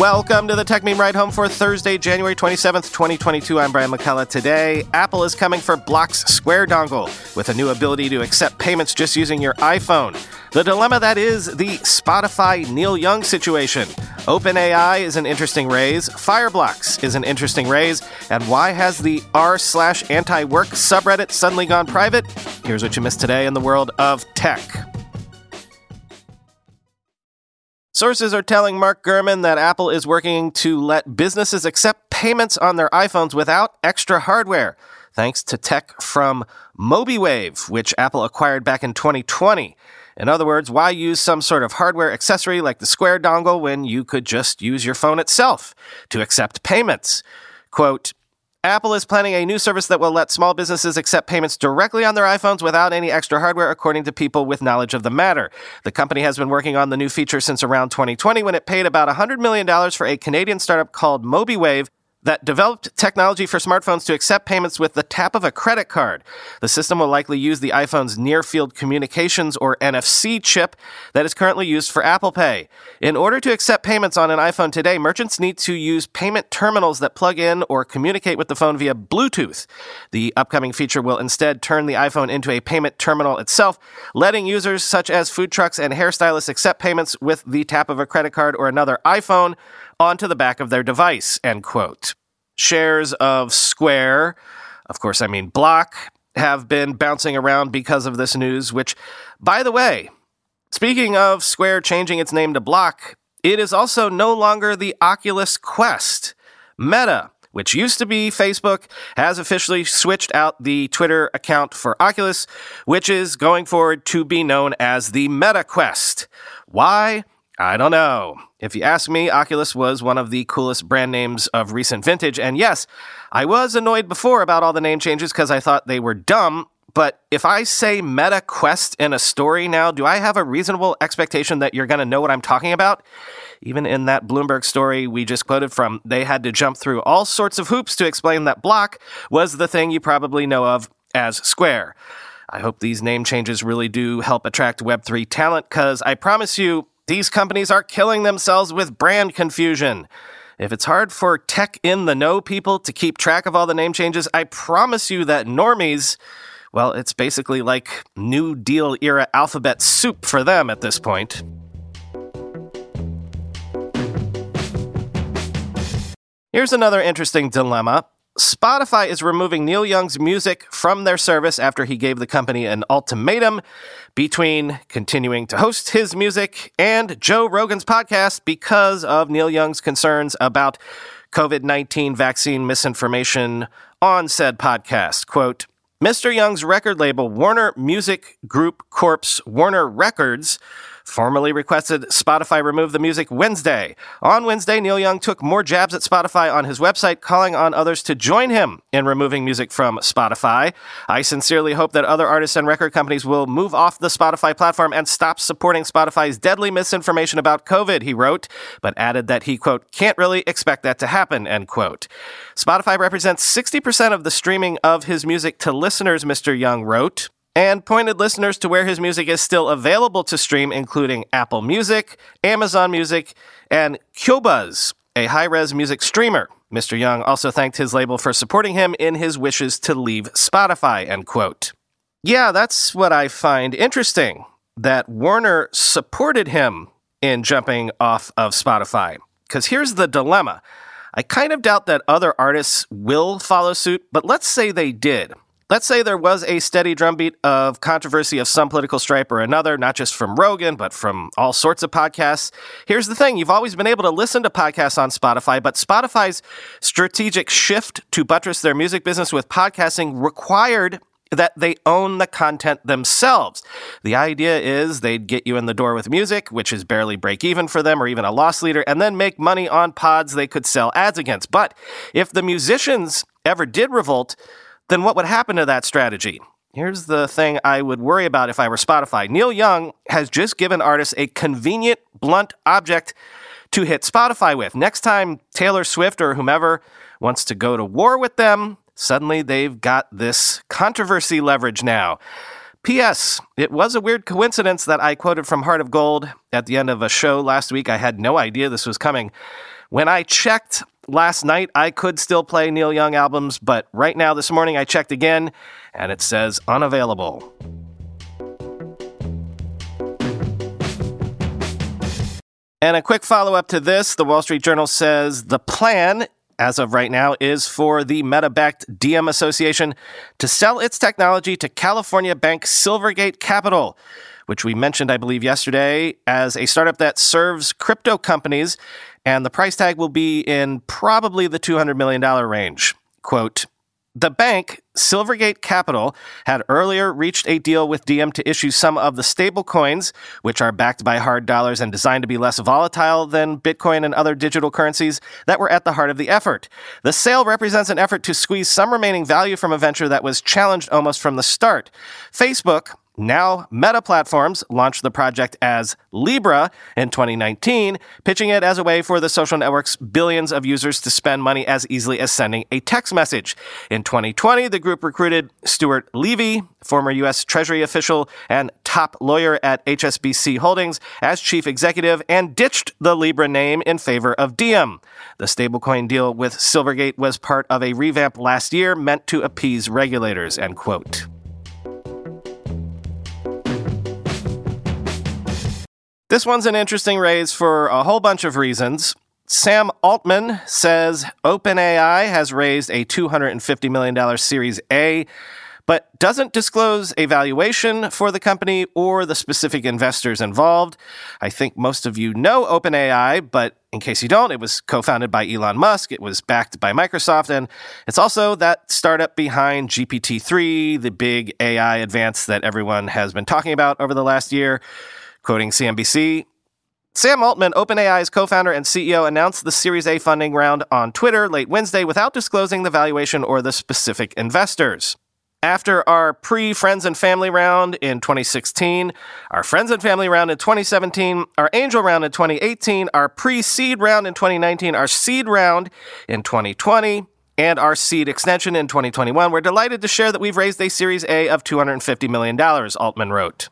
Welcome to the Techmeme Ride Home for Thursday, January 27th, 2022. I'm Brian McCullough. Today, Apple is coming for Block's Square dongle with a new ability to accept payments just using your iPhone. The dilemma that is the Spotify Neil Young situation. OpenAI is an interesting raise, Fireblocks is an interesting raise, and why has the r slash anti-work subreddit suddenly gone private? Here's what you missed today in the world of tech. Sources are telling Mark Gurman that Apple is working to let businesses accept payments on their iPhones without extra hardware, thanks to tech from Mobeewave, which Apple acquired back in 2020. In other words, why use some sort of hardware accessory like the Square dongle when you could just use your phone itself to accept payments? Quote, Apple is planning a new service that will let small businesses accept payments directly on their iPhones without any extra hardware, according to people with knowledge of the matter. The company has been working on the new feature since around 2020 when it paid about $100 million for a Canadian startup called Mobeewave that developed technology for smartphones to accept payments with the tap of a credit card. The system will likely use the iPhone's near field communications or NFC chip that is currently used for Apple Pay. In order to accept payments on an iPhone today, merchants need to use payment terminals that plug in or communicate with the phone via Bluetooth. The upcoming feature will instead turn the iPhone into a payment terminal itself, letting users such as food trucks and hairstylists accept payments with the tap of a credit card or another iPhone onto the back of their device, end quote. Shares of Square, of course, I mean Block, have been bouncing around because of this news, which, by the way, speaking of Square changing its name to Block, it is also no longer the Oculus Quest. Meta, which used to be Facebook, has officially switched out the Twitter account for Oculus, which is going forward to be known as the Meta Quest. Why? I don't know. If you ask me, Oculus was one of the coolest brand names of recent vintage. And yes, I was annoyed before about all the name changes because I thought they were dumb. But if I say Meta Quest in a story now, do I have a reasonable expectation that you're going to know what I'm talking about? Even in that Bloomberg story we just quoted from, they had to jump through all sorts of hoops to explain that Block was the thing you probably know of as Square. I hope these name changes really do help attract Web3 talent because I promise you, these companies are killing themselves with brand confusion. If it's hard for tech in the know people to keep track of all the name changes, I promise you that normies, well, it's basically like New Deal era alphabet soup for them at this point. Here's another interesting dilemma. Spotify is removing Neil Young's music from their service after he gave the company an ultimatum between continuing to host his music and Joe Rogan's podcast because of Neil Young's concerns about COVID 19 vaccine misinformation on said podcast. Quote, Mr. Young's record label, Warner Music Group Corp's Warner Records, formally requested Spotify remove the music Wednesday. On Wednesday, Neil Young took more jabs at Spotify on his website, calling on others to join him in removing music from Spotify. I sincerely hope that other artists and record companies will move off the Spotify platform and stop supporting Spotify's deadly misinformation about COVID, he wrote, but added that he, quote, can't really expect that to happen, end quote. Spotify represents 60% of the streaming of his music to listeners, Mr. Young wrote and pointed listeners to where his music is still available to stream, including Apple Music, Amazon Music, and Qobuz, a high res music streamer. Mr. Young also thanked his label for supporting him in his wishes to leave Spotify, end quote. Yeah, that's what I find interesting that Warner supported him in jumping off of Spotify. Because here's the dilemma. I kind of doubt that other artists will follow suit, but let's say they did. Let's say there was a steady drumbeat of controversy of some political stripe or another, not just from Rogan, but from all sorts of podcasts. Here's the thing you've always been able to listen to podcasts on Spotify, but Spotify's strategic shift to buttress their music business with podcasting required that they own the content themselves. The idea is they'd get you in the door with music, which is barely break even for them or even a loss leader, and then make money on pods they could sell ads against. But if the musicians ever did revolt, then what would happen to that strategy? Here's the thing I would worry about if I were Spotify. Neil Young has just given artists a convenient, blunt object to hit Spotify with. Next time Taylor Swift or whomever wants to go to war with them, suddenly they've got this controversy leverage now. P.S. It was a weird coincidence that I quoted from Heart of Gold at the end of a show last week. I had no idea this was coming. When I checked last night, I could still play Neil Young albums, but right now, this morning, I checked again and it says unavailable. And a quick follow up to this the Wall Street Journal says the plan, as of right now, is for the Meta backed Diem Association to sell its technology to California bank Silvergate Capital, which we mentioned, I believe, yesterday, as a startup that serves crypto companies. And the price tag will be in probably the $200 million range. Quote, the bank, Silvergate Capital, had earlier reached a deal with Diem to issue some of the stable coins, which are backed by hard dollars and designed to be less volatile than Bitcoin and other digital currencies that were at the heart of the effort. The sale represents an effort to squeeze some remaining value from a venture that was challenged almost from the start. Facebook, now, Meta Platforms launched the project as Libra in 2019, pitching it as a way for the social network's billions of users to spend money as easily as sending a text message. In 2020, the group recruited Stuart Levey, former U.S. Treasury official and top lawyer at HSBC Holdings, as chief executive and ditched the Libra name in favor of Diem. The stablecoin deal with Silvergate was part of a revamp last year meant to appease regulators, end quote. This one's an interesting raise for a whole bunch of reasons. Sam Altman says OpenAI has raised a $250 million Series A, but doesn't disclose a valuation for the company or the specific investors involved. I think most of you know OpenAI, but in case you don't, it was co founded by Elon Musk, it was backed by Microsoft, and it's also that startup behind GPT 3, the big AI advance that everyone has been talking about over the last year. Quoting CNBC, Sam Altman, OpenAI's co founder and CEO, announced the Series A funding round on Twitter late Wednesday without disclosing the valuation or the specific investors. After our pre friends and family round in 2016, our friends and family round in 2017, our angel round in 2018, our pre seed round in 2019, our seed round in 2020, and our seed extension in 2021, we're delighted to share that we've raised a Series A of $250 million, Altman wrote.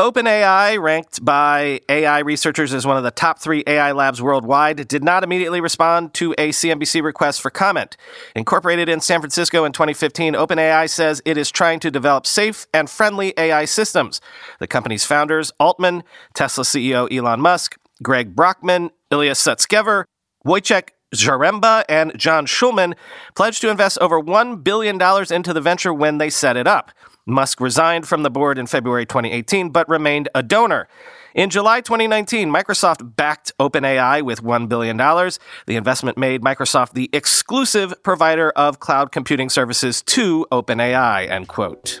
OpenAI, ranked by AI researchers as one of the top three AI labs worldwide, did not immediately respond to a CNBC request for comment. Incorporated in San Francisco in 2015, OpenAI says it is trying to develop safe and friendly AI systems. The company's founders, Altman, Tesla CEO Elon Musk, Greg Brockman, Ilya Sutskever, Wojciech Zaremba and John Schulman pledged to invest over $1 billion into the venture when they set it up. Musk resigned from the board in February 2018, but remained a donor. In July 2019, Microsoft backed OpenAI with $1 billion. The investment made Microsoft the exclusive provider of cloud computing services to OpenAI, end quote.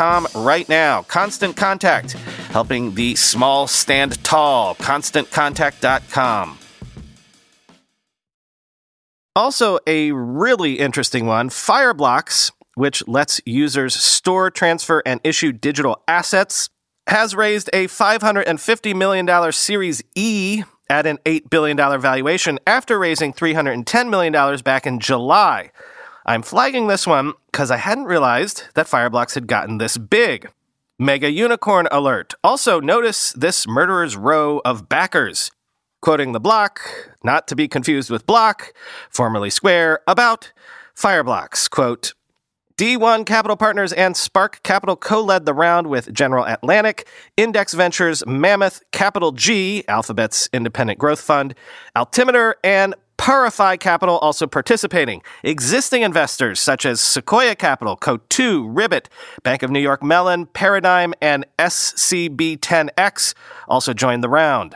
right now. Constant Contact, helping the small stand tall. ConstantContact.com. Also, a really interesting one Fireblocks, which lets users store, transfer, and issue digital assets has raised a $550 million Series E at an $8 billion valuation after raising $310 million back in July. I'm flagging this one because I hadn't realized that Fireblocks had gotten this big. Mega unicorn alert. Also, notice this murderer's row of backers. Quoting the block, not to be confused with Block, formerly Square, about Fireblocks. Quote, D1 Capital Partners and Spark Capital co led the round with General Atlantic, Index Ventures, Mammoth, Capital G, Alphabet's independent growth fund, Altimeter, and Parify Capital also participating. Existing investors such as Sequoia Capital, Coatue, Ribbit, Bank of New York Mellon, Paradigm, and SCB10X also joined the round.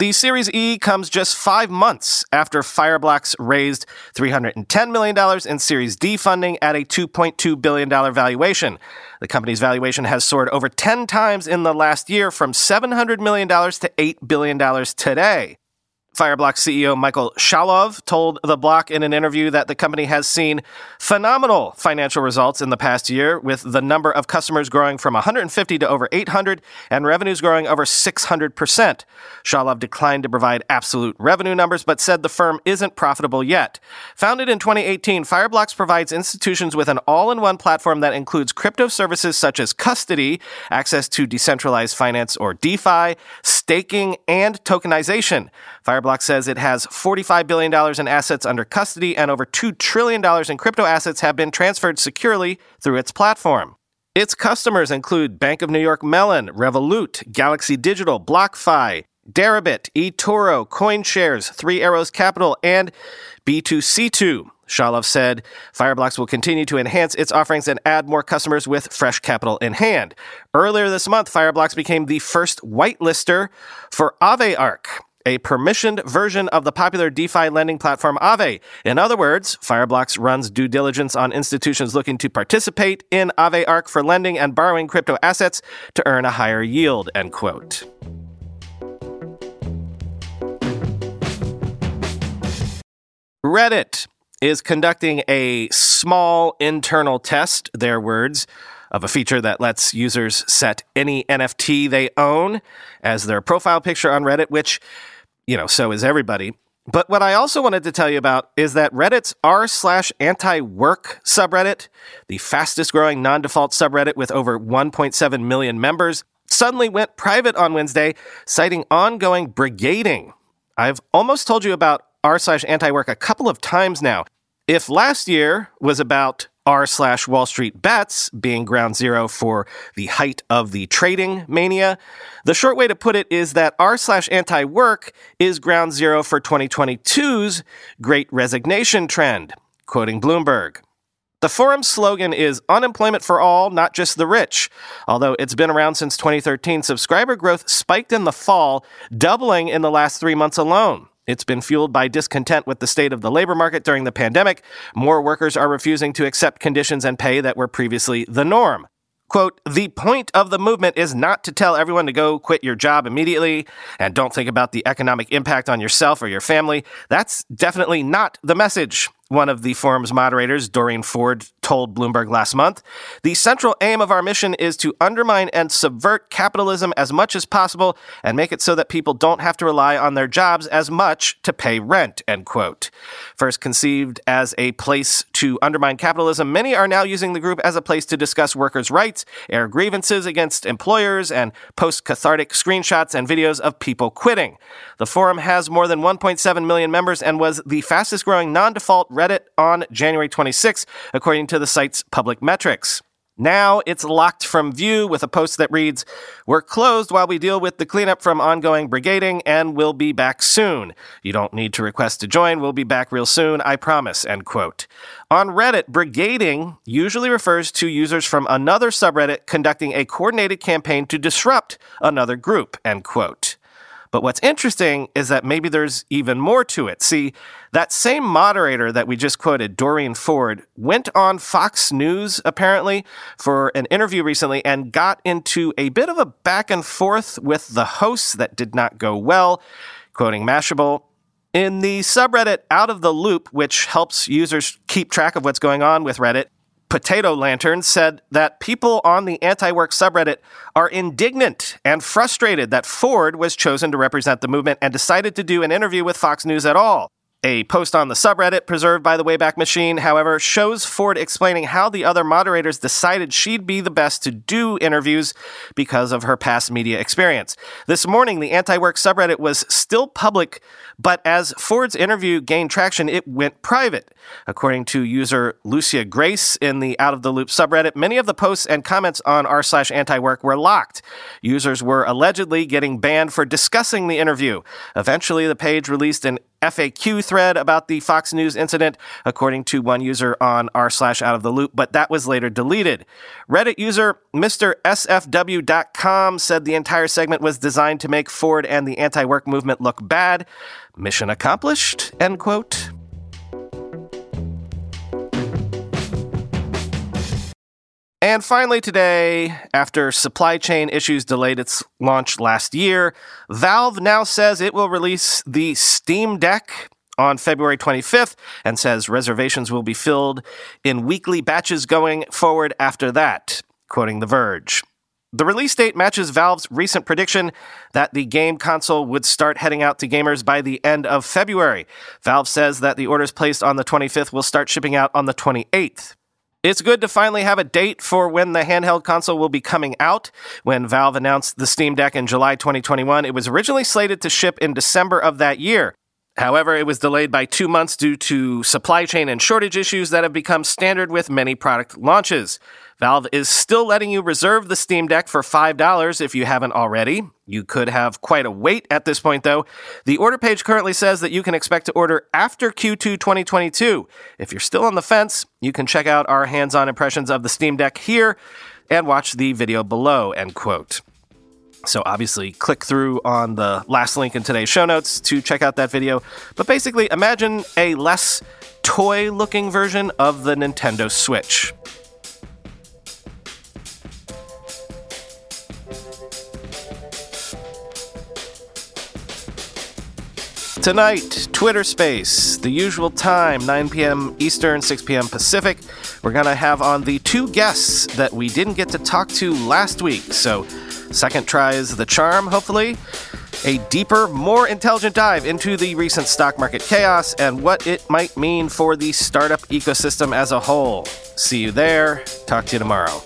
The Series E comes just five months after Fireblocks raised $310 million in Series D funding at a $2.2 billion valuation. The company's valuation has soared over 10 times in the last year from $700 million to $8 billion today. Fireblock CEO Michael Shaulov told The Block in an interview that the company has seen phenomenal financial results in the past year, with the number of customers growing from 150 to over 800 and revenues growing over 600%. Shaulov declined to provide absolute revenue numbers, but said the firm isn't profitable yet. Founded in 2018, Fireblocks provides institutions with an all in one platform that includes crypto services such as custody, access to decentralized finance or DeFi, staking, and tokenization. Fireblock says it has $45 billion in assets under custody and over $2 trillion in crypto assets have been transferred securely through its platform. Its customers include Bank of New York Mellon, Revolut, Galaxy Digital, BlockFi, Deribit, eToro, CoinShares, Three Arrows Capital, and B2C2. Shaulov said Fireblocks will continue to enhance its offerings and add more customers with fresh capital in hand. Earlier this month, Fireblocks became the first whitelister for Aave Arc, a permissioned version of the popular DeFi lending platform Aave. In other words, Fireblocks runs due diligence on institutions looking to participate in Aave Arc for lending and borrowing crypto assets to earn a higher yield, end quote. Reddit is conducting a small internal test, their words, of a feature that lets users set any NFT they own as their profile picture on Reddit, which, you know, so is everybody. But what I also wanted to tell you about is that Reddit's r slash anti work subreddit, the fastest growing non default subreddit with over 1.7 million members, suddenly went private on Wednesday, citing ongoing brigading. I've almost told you about r slash anti work a couple of times now. If last year was about r slash Wall Street bets being ground zero for the height of the trading mania, the short way to put it is that r slash anti work is ground zero for 2022's great resignation trend, quoting Bloomberg. The forum's slogan is unemployment for all, not just the rich. Although it's been around since 2013, subscriber growth spiked in the fall, doubling in the last three months alone. It's been fueled by discontent with the state of the labor market during the pandemic. More workers are refusing to accept conditions and pay that were previously the norm. Quote, the point of the movement is not to tell everyone to go quit your job immediately and don't think about the economic impact on yourself or your family. That's definitely not the message, one of the forum's moderators, Doreen Ford, told Bloomberg last month. The central aim of our mission is to undermine and subvert capitalism as much as possible and make it so that people don't have to rely on their jobs as much to pay rent, end quote. First conceived as a place to undermine capitalism, many are now using the group as a place to discuss workers' rights, air grievances against employers, and post cathartic screenshots and videos of people quitting. The forum has more than 1.7 million members and was the fastest growing non default Reddit on January 26, according to the site's public metrics. Now it's locked from view with a post that reads, We're closed while we deal with the cleanup from ongoing brigading and we'll be back soon. You don't need to request to join. We'll be back real soon. I promise. End quote. On Reddit, brigading usually refers to users from another subreddit conducting a coordinated campaign to disrupt another group. End quote. But what's interesting is that maybe there's even more to it. See, that same moderator that we just quoted, Doreen Ford, went on Fox News apparently for an interview recently and got into a bit of a back and forth with the hosts that did not go well. Quoting Mashable, in the subreddit Out of the Loop, which helps users keep track of what's going on with Reddit, Potato Lantern said that people on the anti work subreddit are indignant and frustrated that Ford was chosen to represent the movement and decided to do an interview with Fox News at all. A post on the subreddit preserved by the Wayback Machine, however, shows Ford explaining how the other moderators decided she'd be the best to do interviews because of her past media experience. This morning, the anti work subreddit was still public, but as Ford's interview gained traction, it went private. According to user Lucia Grace in the Out of the Loop subreddit, many of the posts and comments on r slash anti work were locked. Users were allegedly getting banned for discussing the interview. Eventually, the page released an FAQ thread about the Fox News incident, according to one user on r slash out of the loop, but that was later deleted. Reddit user Mr. SFW.com said the entire segment was designed to make Ford and the anti work movement look bad. Mission accomplished, end quote. And finally, today, after supply chain issues delayed its launch last year, Valve now says it will release the Steam Deck on February 25th and says reservations will be filled in weekly batches going forward after that, quoting The Verge. The release date matches Valve's recent prediction that the game console would start heading out to gamers by the end of February. Valve says that the orders placed on the 25th will start shipping out on the 28th. It's good to finally have a date for when the handheld console will be coming out. When Valve announced the Steam Deck in July 2021, it was originally slated to ship in December of that year. However, it was delayed by two months due to supply chain and shortage issues that have become standard with many product launches. Valve is still letting you reserve the Steam Deck for $5 if you haven't already. You could have quite a wait at this point, though. The order page currently says that you can expect to order after Q2 2022. If you're still on the fence, you can check out our hands on impressions of the Steam Deck here and watch the video below, end quote. So obviously, click through on the last link in today's show notes to check out that video. But basically, imagine a less toy looking version of the Nintendo Switch. Tonight, Twitter Space, the usual time, 9 p.m. Eastern, 6 p.m. Pacific. We're going to have on the two guests that we didn't get to talk to last week. So, second try is the charm, hopefully. A deeper, more intelligent dive into the recent stock market chaos and what it might mean for the startup ecosystem as a whole. See you there. Talk to you tomorrow.